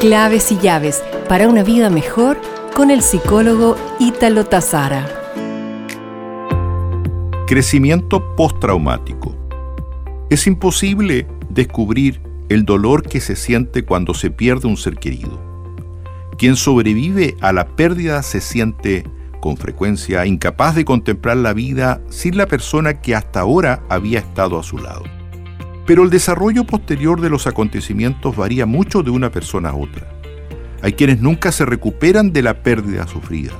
Claves y llaves para una vida mejor con el psicólogo Ítalo Tazara. Crecimiento postraumático. Es imposible descubrir el dolor que se siente cuando se pierde un ser querido. Quien sobrevive a la pérdida se siente con frecuencia incapaz de contemplar la vida sin la persona que hasta ahora había estado a su lado. Pero el desarrollo posterior de los acontecimientos varía mucho de una persona a otra. Hay quienes nunca se recuperan de la pérdida sufrida.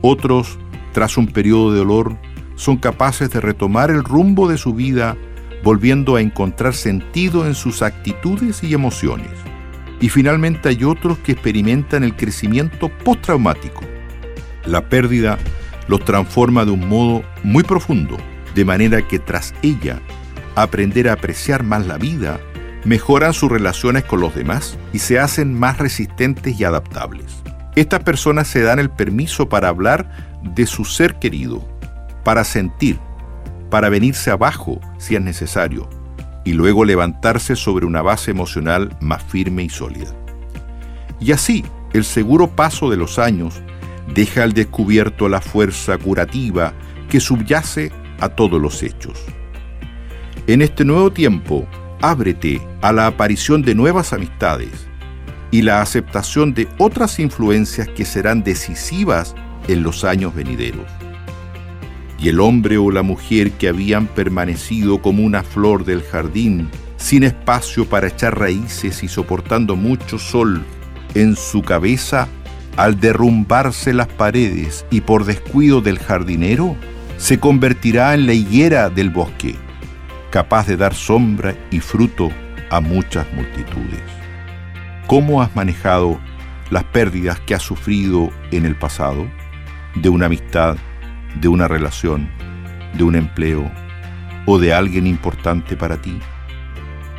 Otros, tras un periodo de dolor, son capaces de retomar el rumbo de su vida, volviendo a encontrar sentido en sus actitudes y emociones. Y finalmente hay otros que experimentan el crecimiento postraumático. La pérdida los transforma de un modo muy profundo, de manera que tras ella aprender a apreciar más la vida, mejoran sus relaciones con los demás y se hacen más resistentes y adaptables. Estas personas se dan el permiso para hablar de su ser querido, para sentir, para venirse abajo si es necesario, y luego levantarse sobre una base emocional más firme y sólida. Y así, el seguro paso de los años deja al descubierto la fuerza curativa que subyace a todos los hechos. En este nuevo tiempo, ábrete a la aparición de nuevas amistades y la aceptación de otras influencias que serán decisivas en los años venideros. Y el hombre o la mujer que habían permanecido como una flor del jardín, sin espacio para echar raíces y soportando mucho sol en su cabeza, al derrumbarse las paredes y por descuido del jardinero, se convertirá en la higuera del bosque capaz de dar sombra y fruto a muchas multitudes. ¿Cómo has manejado las pérdidas que has sufrido en el pasado? De una amistad, de una relación, de un empleo o de alguien importante para ti.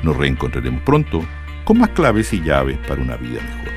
Nos reencontraremos pronto con más claves y llaves para una vida mejor.